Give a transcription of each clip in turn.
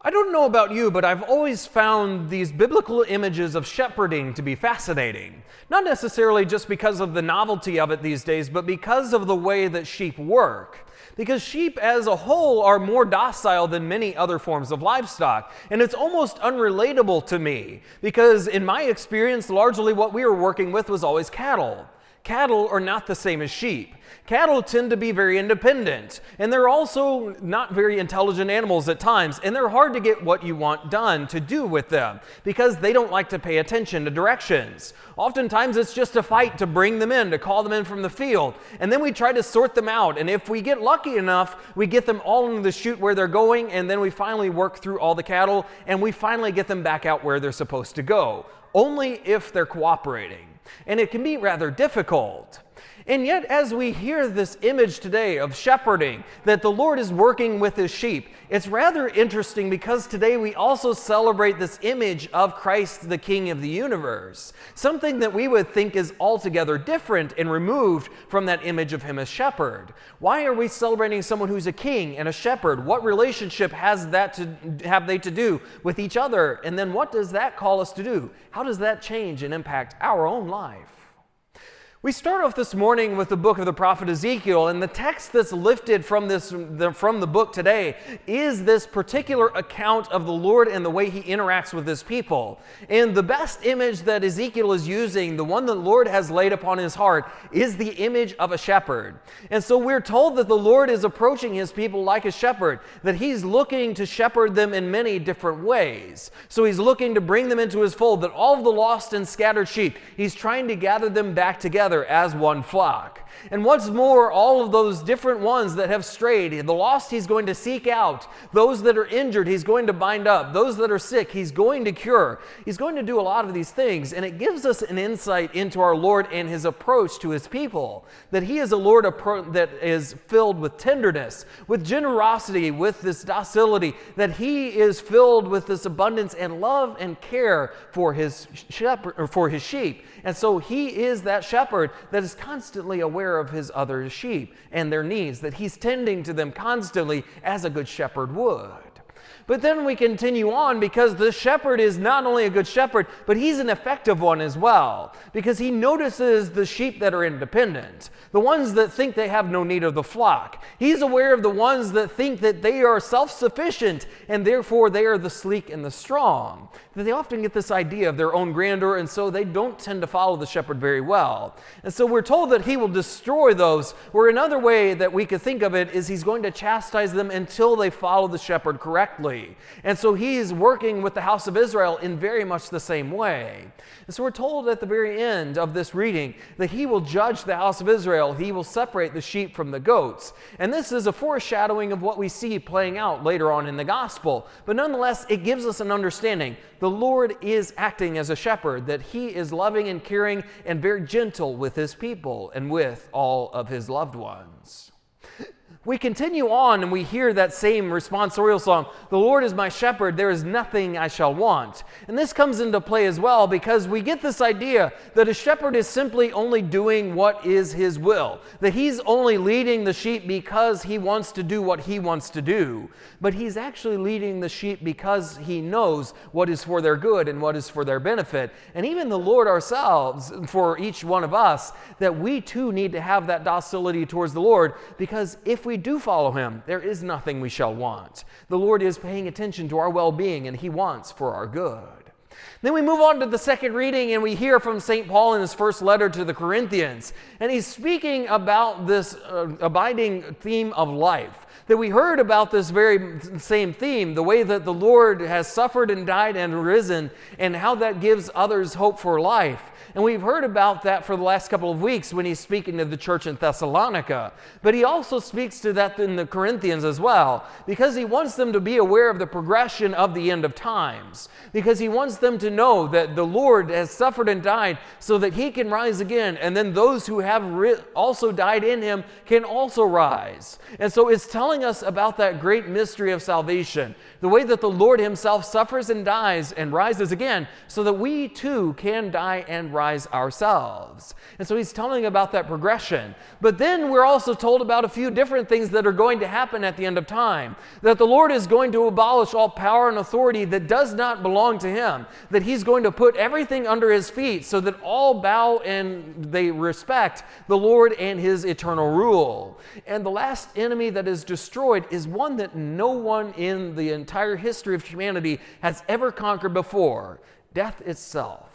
I don't know about you, but I've always found these biblical images of shepherding to be fascinating. Not necessarily just because of the novelty of it these days, but because of the way that sheep work. Because sheep as a whole are more docile than many other forms of livestock. And it's almost unrelatable to me because, in my experience, largely what we were working with was always cattle. Cattle are not the same as sheep. Cattle tend to be very independent, and they're also not very intelligent animals at times, and they're hard to get what you want done to do with them because they don't like to pay attention to directions. Oftentimes, it's just a fight to bring them in, to call them in from the field, and then we try to sort them out. And if we get lucky enough, we get them all into the chute where they're going, and then we finally work through all the cattle, and we finally get them back out where they're supposed to go, only if they're cooperating. And it can be rather difficult. And yet, as we hear this image today of shepherding, that the Lord is working with his sheep, it's rather interesting because today we also celebrate this image of Christ, the King of the universe. Something that we would think is altogether different and removed from that image of him as shepherd. Why are we celebrating someone who's a king and a shepherd? What relationship has that to have they to do with each other? And then what does that call us to do? How does that change and impact our own life? We start off this morning with the book of the prophet Ezekiel, and the text that's lifted from, this, the, from the book today is this particular account of the Lord and the way he interacts with his people. And the best image that Ezekiel is using, the one that the Lord has laid upon his heart, is the image of a shepherd. And so we're told that the Lord is approaching his people like a shepherd, that he's looking to shepherd them in many different ways. So he's looking to bring them into his fold, that all of the lost and scattered sheep, he's trying to gather them back together together as one flock. And what's more, all of those different ones that have strayed, the lost he's going to seek out. Those that are injured, he's going to bind up. Those that are sick, he's going to cure. He's going to do a lot of these things. And it gives us an insight into our Lord and his approach to his people. That he is a Lord that is filled with tenderness, with generosity, with this docility. That he is filled with this abundance and love and care for his shepherd or for his sheep. And so he is that shepherd that is constantly aware of his other sheep and their needs, that he's tending to them constantly as a good shepherd would. But then we continue on because the shepherd is not only a good shepherd, but he's an effective one as well. Because he notices the sheep that are independent, the ones that think they have no need of the flock. He's aware of the ones that think that they are self sufficient and therefore they are the sleek and the strong. That they often get this idea of their own grandeur and so they don't tend to follow the shepherd very well. And so we're told that he will destroy those, where another way that we could think of it is he's going to chastise them until they follow the shepherd correctly. And so he's working with the house of Israel in very much the same way. And so we're told at the very end of this reading that he will judge the house of Israel, he will separate the sheep from the goats. And this is a foreshadowing of what we see playing out later on in the gospel. But nonetheless, it gives us an understanding. The Lord is acting as a shepherd, that he is loving and caring and very gentle with his people and with all of his loved ones we continue on and we hear that same responsorial song The Lord is my shepherd, there is nothing I shall want. And this comes into play as well because we get this idea that a shepherd is simply only doing what is his will, that he's only leading the sheep because he wants to do what he wants to do. But he's actually leading the sheep because he knows what is for their good and what is for their benefit. And even the Lord ourselves, for each one of us, that we too need to have that docility towards the Lord because if we do follow him, there is nothing we shall want. The Lord is paying attention to our well being, and he wants for our good. Then we move on to the second reading, and we hear from St. Paul in his first letter to the Corinthians. And he's speaking about this uh, abiding theme of life. That we heard about this very same theme, the way that the Lord has suffered and died and risen, and how that gives others hope for life. And we've heard about that for the last couple of weeks when he's speaking to the church in Thessalonica. But he also speaks to that in the Corinthians as well, because he wants them to be aware of the progression of the end of times, because he wants them to know that the Lord has suffered and died so that he can rise again. And then those who have ri- also died in him can also rise. And so it's telling us about that great mystery of salvation the way that the Lord himself suffers and dies and rises again, so that we too can die and rise ourselves. And so he's telling about that progression. But then we're also told about a few different things that are going to happen at the end of time. That the Lord is going to abolish all power and authority that does not belong to him, that he's going to put everything under his feet so that all bow and they respect the Lord and his eternal rule. And the last enemy that is destroyed is one that no one in the entire history of humanity has ever conquered before death itself.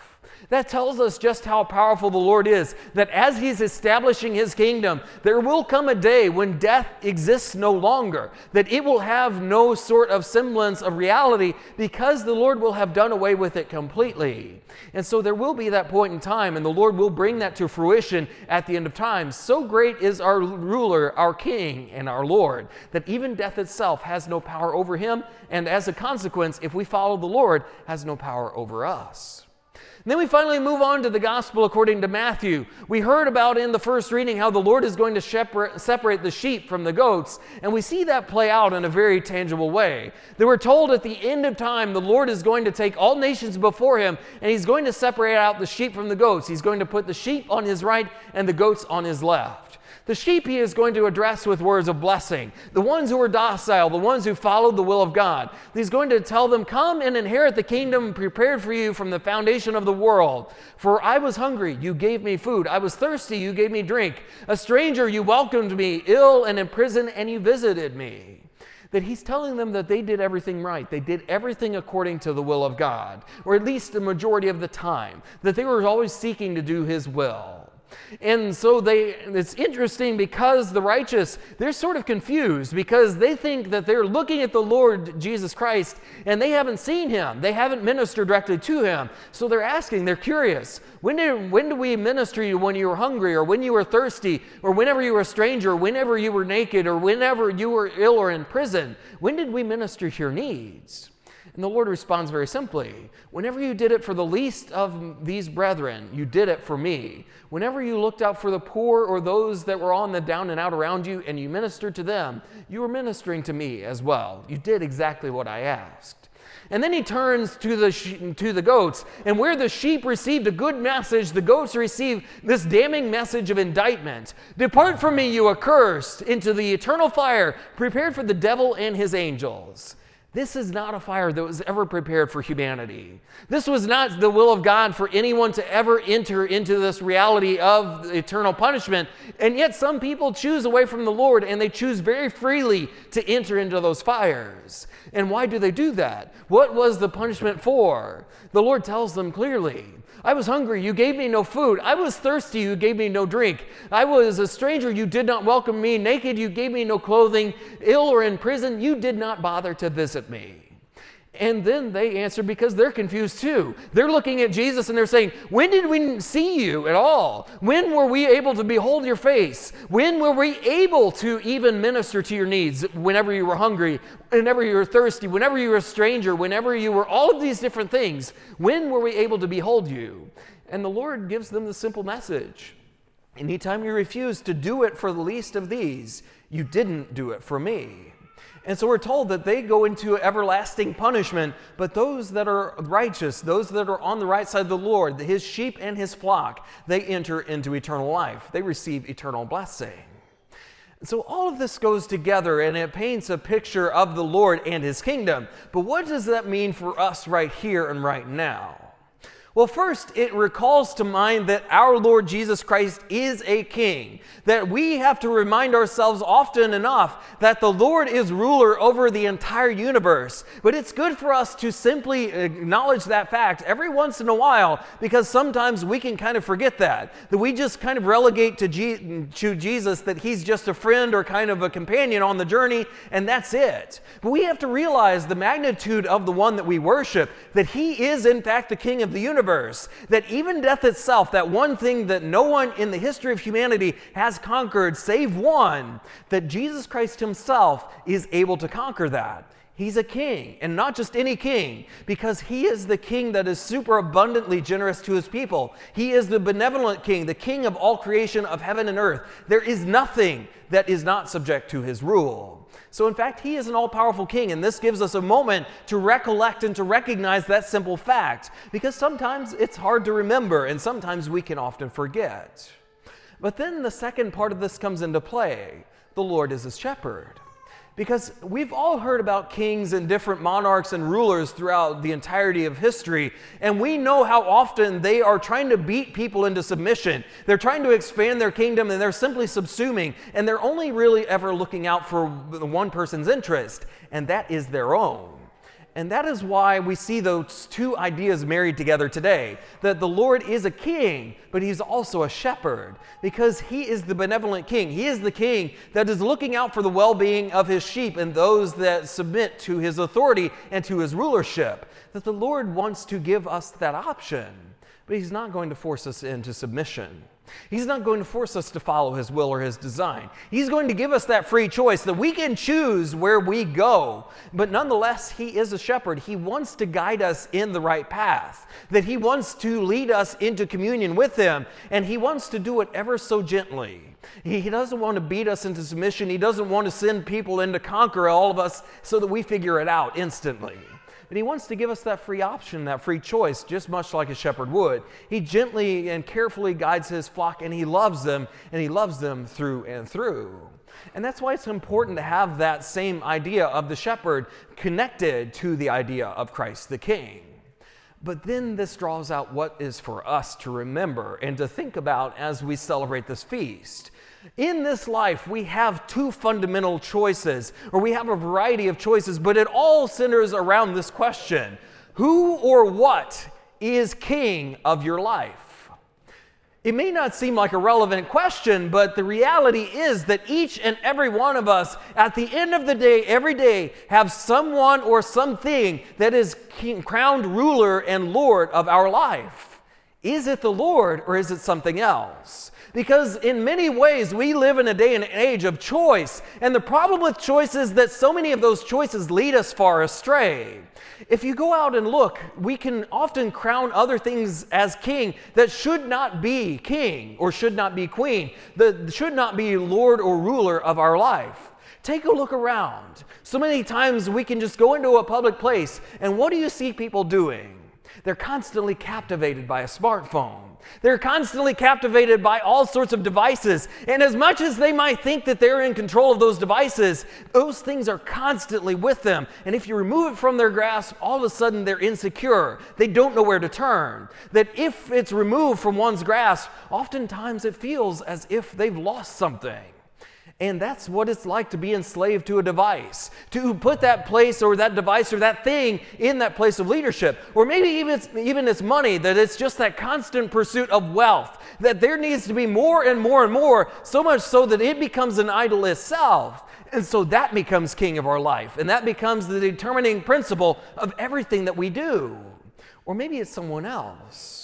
That tells us just how powerful the Lord is. That as He's establishing His kingdom, there will come a day when death exists no longer, that it will have no sort of semblance of reality because the Lord will have done away with it completely. And so there will be that point in time, and the Lord will bring that to fruition at the end of time. So great is our ruler, our King, and our Lord, that even death itself has no power over Him, and as a consequence, if we follow the Lord, has no power over us. And then we finally move on to the gospel according to Matthew. We heard about in the first reading how the Lord is going to separate the sheep from the goats, and we see that play out in a very tangible way. They were told at the end of time the Lord is going to take all nations before him, and he's going to separate out the sheep from the goats. He's going to put the sheep on his right and the goats on his left. The sheep he is going to address with words of blessing. The ones who are docile, the ones who followed the will of God. He's going to tell them, Come and inherit the kingdom prepared for you from the foundation of the world. For I was hungry, you gave me food. I was thirsty, you gave me drink. A stranger, you welcomed me. Ill and in prison, and you visited me that he's telling them that they did everything right. They did everything according to the will of God, or at least the majority of the time, that they were always seeking to do his will. And so they it's interesting because the righteous, they're sort of confused because they think that they're looking at the Lord Jesus Christ and they haven't seen him. They haven't ministered directly to him. So they're asking, they're curious. When did when do we minister you when you were hungry or when you were thirsty or whenever you were a stranger, or whenever you were naked or whenever you were ill or in prison? When did we minister to your needs? And the Lord responds very simply Whenever you did it for the least of these brethren, you did it for me. Whenever you looked out for the poor or those that were on the down and out around you and you ministered to them, you were ministering to me as well. You did exactly what I asked. And then he turns to the, to the goats, and where the sheep received a good message, the goats receive this damning message of indictment Depart from me, you accursed, into the eternal fire prepared for the devil and his angels. This is not a fire that was ever prepared for humanity. This was not the will of God for anyone to ever enter into this reality of eternal punishment. And yet, some people choose away from the Lord and they choose very freely to enter into those fires. And why do they do that? What was the punishment for? The Lord tells them clearly I was hungry, you gave me no food. I was thirsty, you gave me no drink. I was a stranger, you did not welcome me. Naked, you gave me no clothing. Ill or in prison, you did not bother to visit me. And then they answer because they're confused too. They're looking at Jesus and they're saying, When did we see you at all? When were we able to behold your face? When were we able to even minister to your needs? Whenever you were hungry, whenever you were thirsty, whenever you were a stranger, whenever you were all of these different things, when were we able to behold you? And the Lord gives them the simple message Anytime you refuse to do it for the least of these, you didn't do it for me. And so we're told that they go into everlasting punishment, but those that are righteous, those that are on the right side of the Lord, his sheep and his flock, they enter into eternal life. They receive eternal blessing. So all of this goes together and it paints a picture of the Lord and his kingdom. But what does that mean for us right here and right now? Well, first, it recalls to mind that our Lord Jesus Christ is a king, that we have to remind ourselves often enough that the Lord is ruler over the entire universe. But it's good for us to simply acknowledge that fact every once in a while because sometimes we can kind of forget that, that we just kind of relegate to, to Jesus that he's just a friend or kind of a companion on the journey, and that's it. But we have to realize the magnitude of the one that we worship, that he is, in fact, the king of the universe universe, that even death itself, that one thing that no one in the history of humanity has conquered save one, that Jesus Christ himself is able to conquer that. He's a king, and not just any king, because he is the king that is super abundantly generous to his people. He is the benevolent king, the king of all creation of heaven and earth. There is nothing that is not subject to his rule. So, in fact, he is an all powerful king, and this gives us a moment to recollect and to recognize that simple fact, because sometimes it's hard to remember, and sometimes we can often forget. But then the second part of this comes into play the Lord is his shepherd. Because we've all heard about kings and different monarchs and rulers throughout the entirety of history, and we know how often they are trying to beat people into submission. They're trying to expand their kingdom and they're simply subsuming, and they're only really ever looking out for one person's interest, and that is their own. And that is why we see those two ideas married together today that the Lord is a king, but he's also a shepherd because he is the benevolent king. He is the king that is looking out for the well being of his sheep and those that submit to his authority and to his rulership. That the Lord wants to give us that option, but he's not going to force us into submission. He's not going to force us to follow His will or His design. He's going to give us that free choice that we can choose where we go. But nonetheless, He is a shepherd. He wants to guide us in the right path, that He wants to lead us into communion with Him, and He wants to do it ever so gently. He, doesn't want to beat us into submission. He doesn't want to send people in to conquer all of us so that we figure it out instantly. And he wants to give us that free option, that free choice, just much like a shepherd would. He gently and carefully guides his flock, and he loves them, and he loves them through and through. And that's why it's important to have that same idea of the shepherd connected to the idea of Christ the King. But then this draws out what is for us to remember and to think about as we celebrate this feast. In this life, we have two fundamental choices, or we have a variety of choices, but it all centers around this question Who or what is king of your life? It may not seem like a relevant question, but the reality is that each and every one of us, at the end of the day, every day, have someone or something that is king, crowned ruler and Lord of our life. Is it the Lord or is it something else? Because in many ways, we live in a day and age of choice. And the problem with choice is that so many of those choices lead us far astray. If you go out and look, we can often crown other things as king that should not be king or should not be queen, that should not be lord or ruler of our life. Take a look around. So many times we can just go into a public place, and what do you see people doing? They're constantly captivated by a smartphone. They're constantly captivated by all sorts of devices. And as much as they might think that they're in control of those devices, those things are constantly with them. And if you remove it from their grasp, all of a sudden they're insecure. They don't know where to turn. That if it's removed from one's grasp, oftentimes it feels as if they've lost something. And that's what it's like to be enslaved to a device, to put that place or that device or that thing in that place of leadership. Or maybe even it's, even it's money, that it's just that constant pursuit of wealth, that there needs to be more and more and more, so much so that it becomes an idol itself. And so that becomes king of our life, and that becomes the determining principle of everything that we do. Or maybe it's someone else.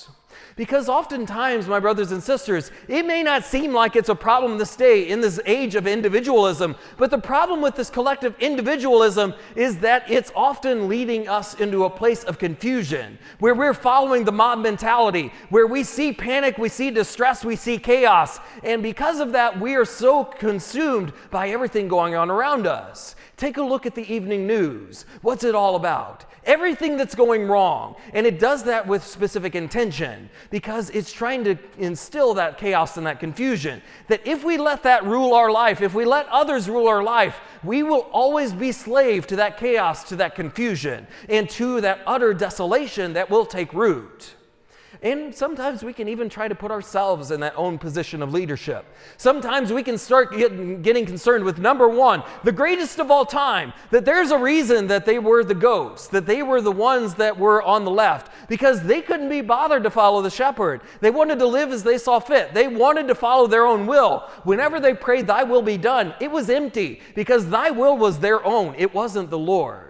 Because oftentimes, my brothers and sisters, it may not seem like it's a problem this day in this age of individualism, but the problem with this collective individualism is that it's often leading us into a place of confusion where we're following the mob mentality, where we see panic, we see distress, we see chaos. And because of that, we are so consumed by everything going on around us. Take a look at the evening news. What's it all about? everything that's going wrong. And it does that with specific intention because it's trying to instill that chaos and that confusion. That if we let that rule our life, if we let others rule our life, we will always be slave to that chaos, to that confusion, and to that utter desolation that will take root. And sometimes we can even try to put ourselves in that own position of leadership. Sometimes we can start getting, getting concerned with number one, the greatest of all time, that there's a reason that they were the goats, that they were the ones that were on the left, because they couldn't be bothered to follow the shepherd. They wanted to live as they saw fit, they wanted to follow their own will. Whenever they prayed, Thy will be done, it was empty because Thy will was their own, it wasn't the Lord.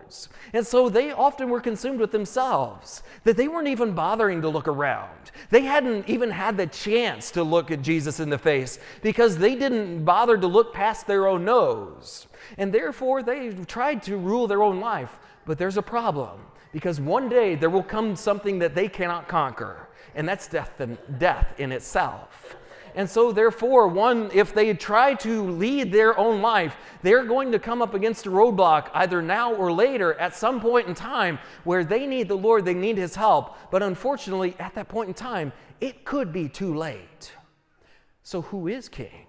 And so they often were consumed with themselves, that they weren't even bothering to look around. They hadn't even had the chance to look at Jesus in the face because they didn't bother to look past their own nose. And therefore, they tried to rule their own life. But there's a problem because one day there will come something that they cannot conquer, and that's death, and death in itself. And so, therefore, one, if they try to lead their own life, they're going to come up against a roadblock either now or later at some point in time where they need the Lord, they need His help. But unfortunately, at that point in time, it could be too late. So, who is king?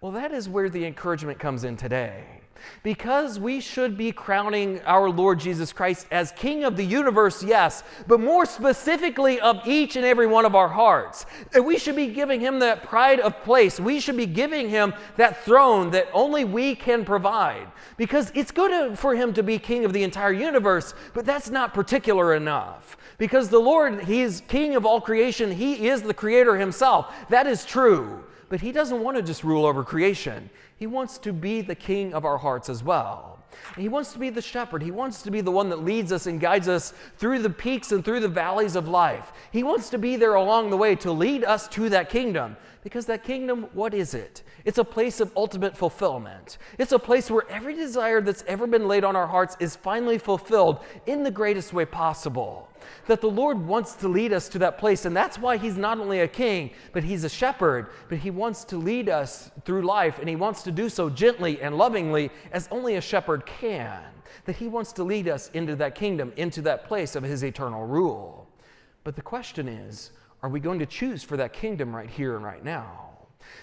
Well, that is where the encouragement comes in today. Because we should be crowning our Lord Jesus Christ as King of the universe, yes, but more specifically of each and every one of our hearts. We should be giving Him that pride of place. We should be giving Him that throne that only we can provide. Because it's good for Him to be King of the entire universe, but that's not particular enough. Because the Lord, He is King of all creation, He is the Creator Himself. That is true. But He doesn't want to just rule over creation. He wants to be the king of our hearts as well. He wants to be the shepherd. He wants to be the one that leads us and guides us through the peaks and through the valleys of life. He wants to be there along the way to lead us to that kingdom. Because that kingdom, what is it? It's a place of ultimate fulfillment. It's a place where every desire that's ever been laid on our hearts is finally fulfilled in the greatest way possible that the Lord wants to lead us to that place. And that's why He's not only a king, but He's a shepherd. But He wants to lead us through life, and He wants to do so gently and lovingly as only a shepherd can. That He wants to lead us into that kingdom, into that place of His eternal rule. But the question is are we going to choose for that kingdom right here and right now?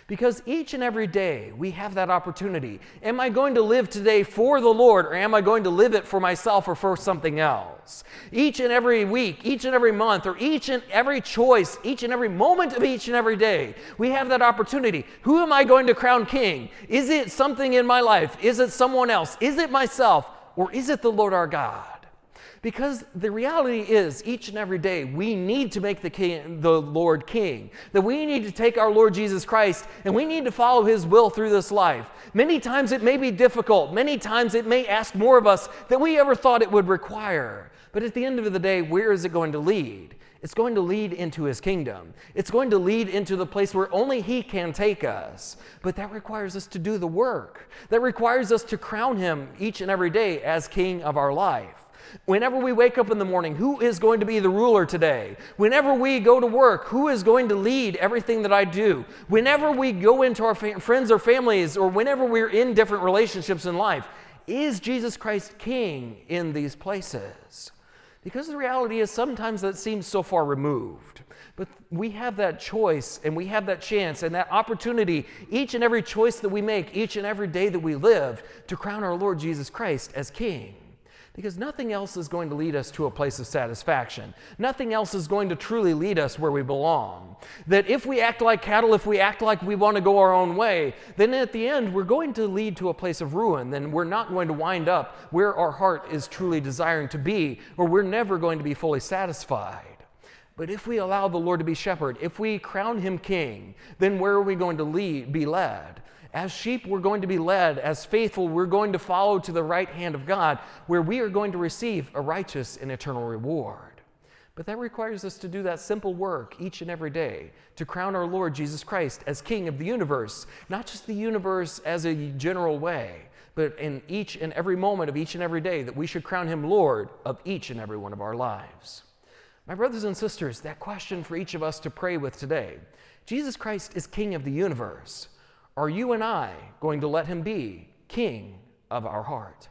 Because each and every day we have that opportunity. Am I going to live today for the Lord or am I going to live it for myself or for something else? Each and every week, each and every month, or each and every choice, each and every moment of each and every day, we have that opportunity. Who am I going to crown king? Is it something in my life? Is it someone else? Is it myself? Or is it the Lord our God? Because the reality is, each and every day, we need to make the, king, the Lord king. That we need to take our Lord Jesus Christ and we need to follow his will through this life. Many times it may be difficult. Many times it may ask more of us than we ever thought it would require. But at the end of the day, where is it going to lead? It's going to lead into his kingdom. It's going to lead into the place where only he can take us. But that requires us to do the work. That requires us to crown him each and every day as king of our life. Whenever we wake up in the morning, who is going to be the ruler today? Whenever we go to work, who is going to lead everything that I do? Whenever we go into our friends or families, or whenever we're in different relationships in life, is Jesus Christ King in these places? Because the reality is sometimes that seems so far removed. But we have that choice and we have that chance and that opportunity each and every choice that we make, each and every day that we live, to crown our Lord Jesus Christ as King because nothing else is going to lead us to a place of satisfaction. Nothing else is going to truly lead us where we belong. That if we act like cattle, if we act like we want to go our own way, then at the end we're going to lead to a place of ruin. Then we're not going to wind up where our heart is truly desiring to be, or we're never going to be fully satisfied. But if we allow the Lord to be shepherd, if we crown him king, then where are we going to lead, be led? As sheep, we're going to be led. As faithful, we're going to follow to the right hand of God, where we are going to receive a righteous and eternal reward. But that requires us to do that simple work each and every day to crown our Lord Jesus Christ as King of the universe, not just the universe as a general way, but in each and every moment of each and every day that we should crown Him Lord of each and every one of our lives. My brothers and sisters, that question for each of us to pray with today Jesus Christ is King of the universe. Are you and I going to let him be king of our heart?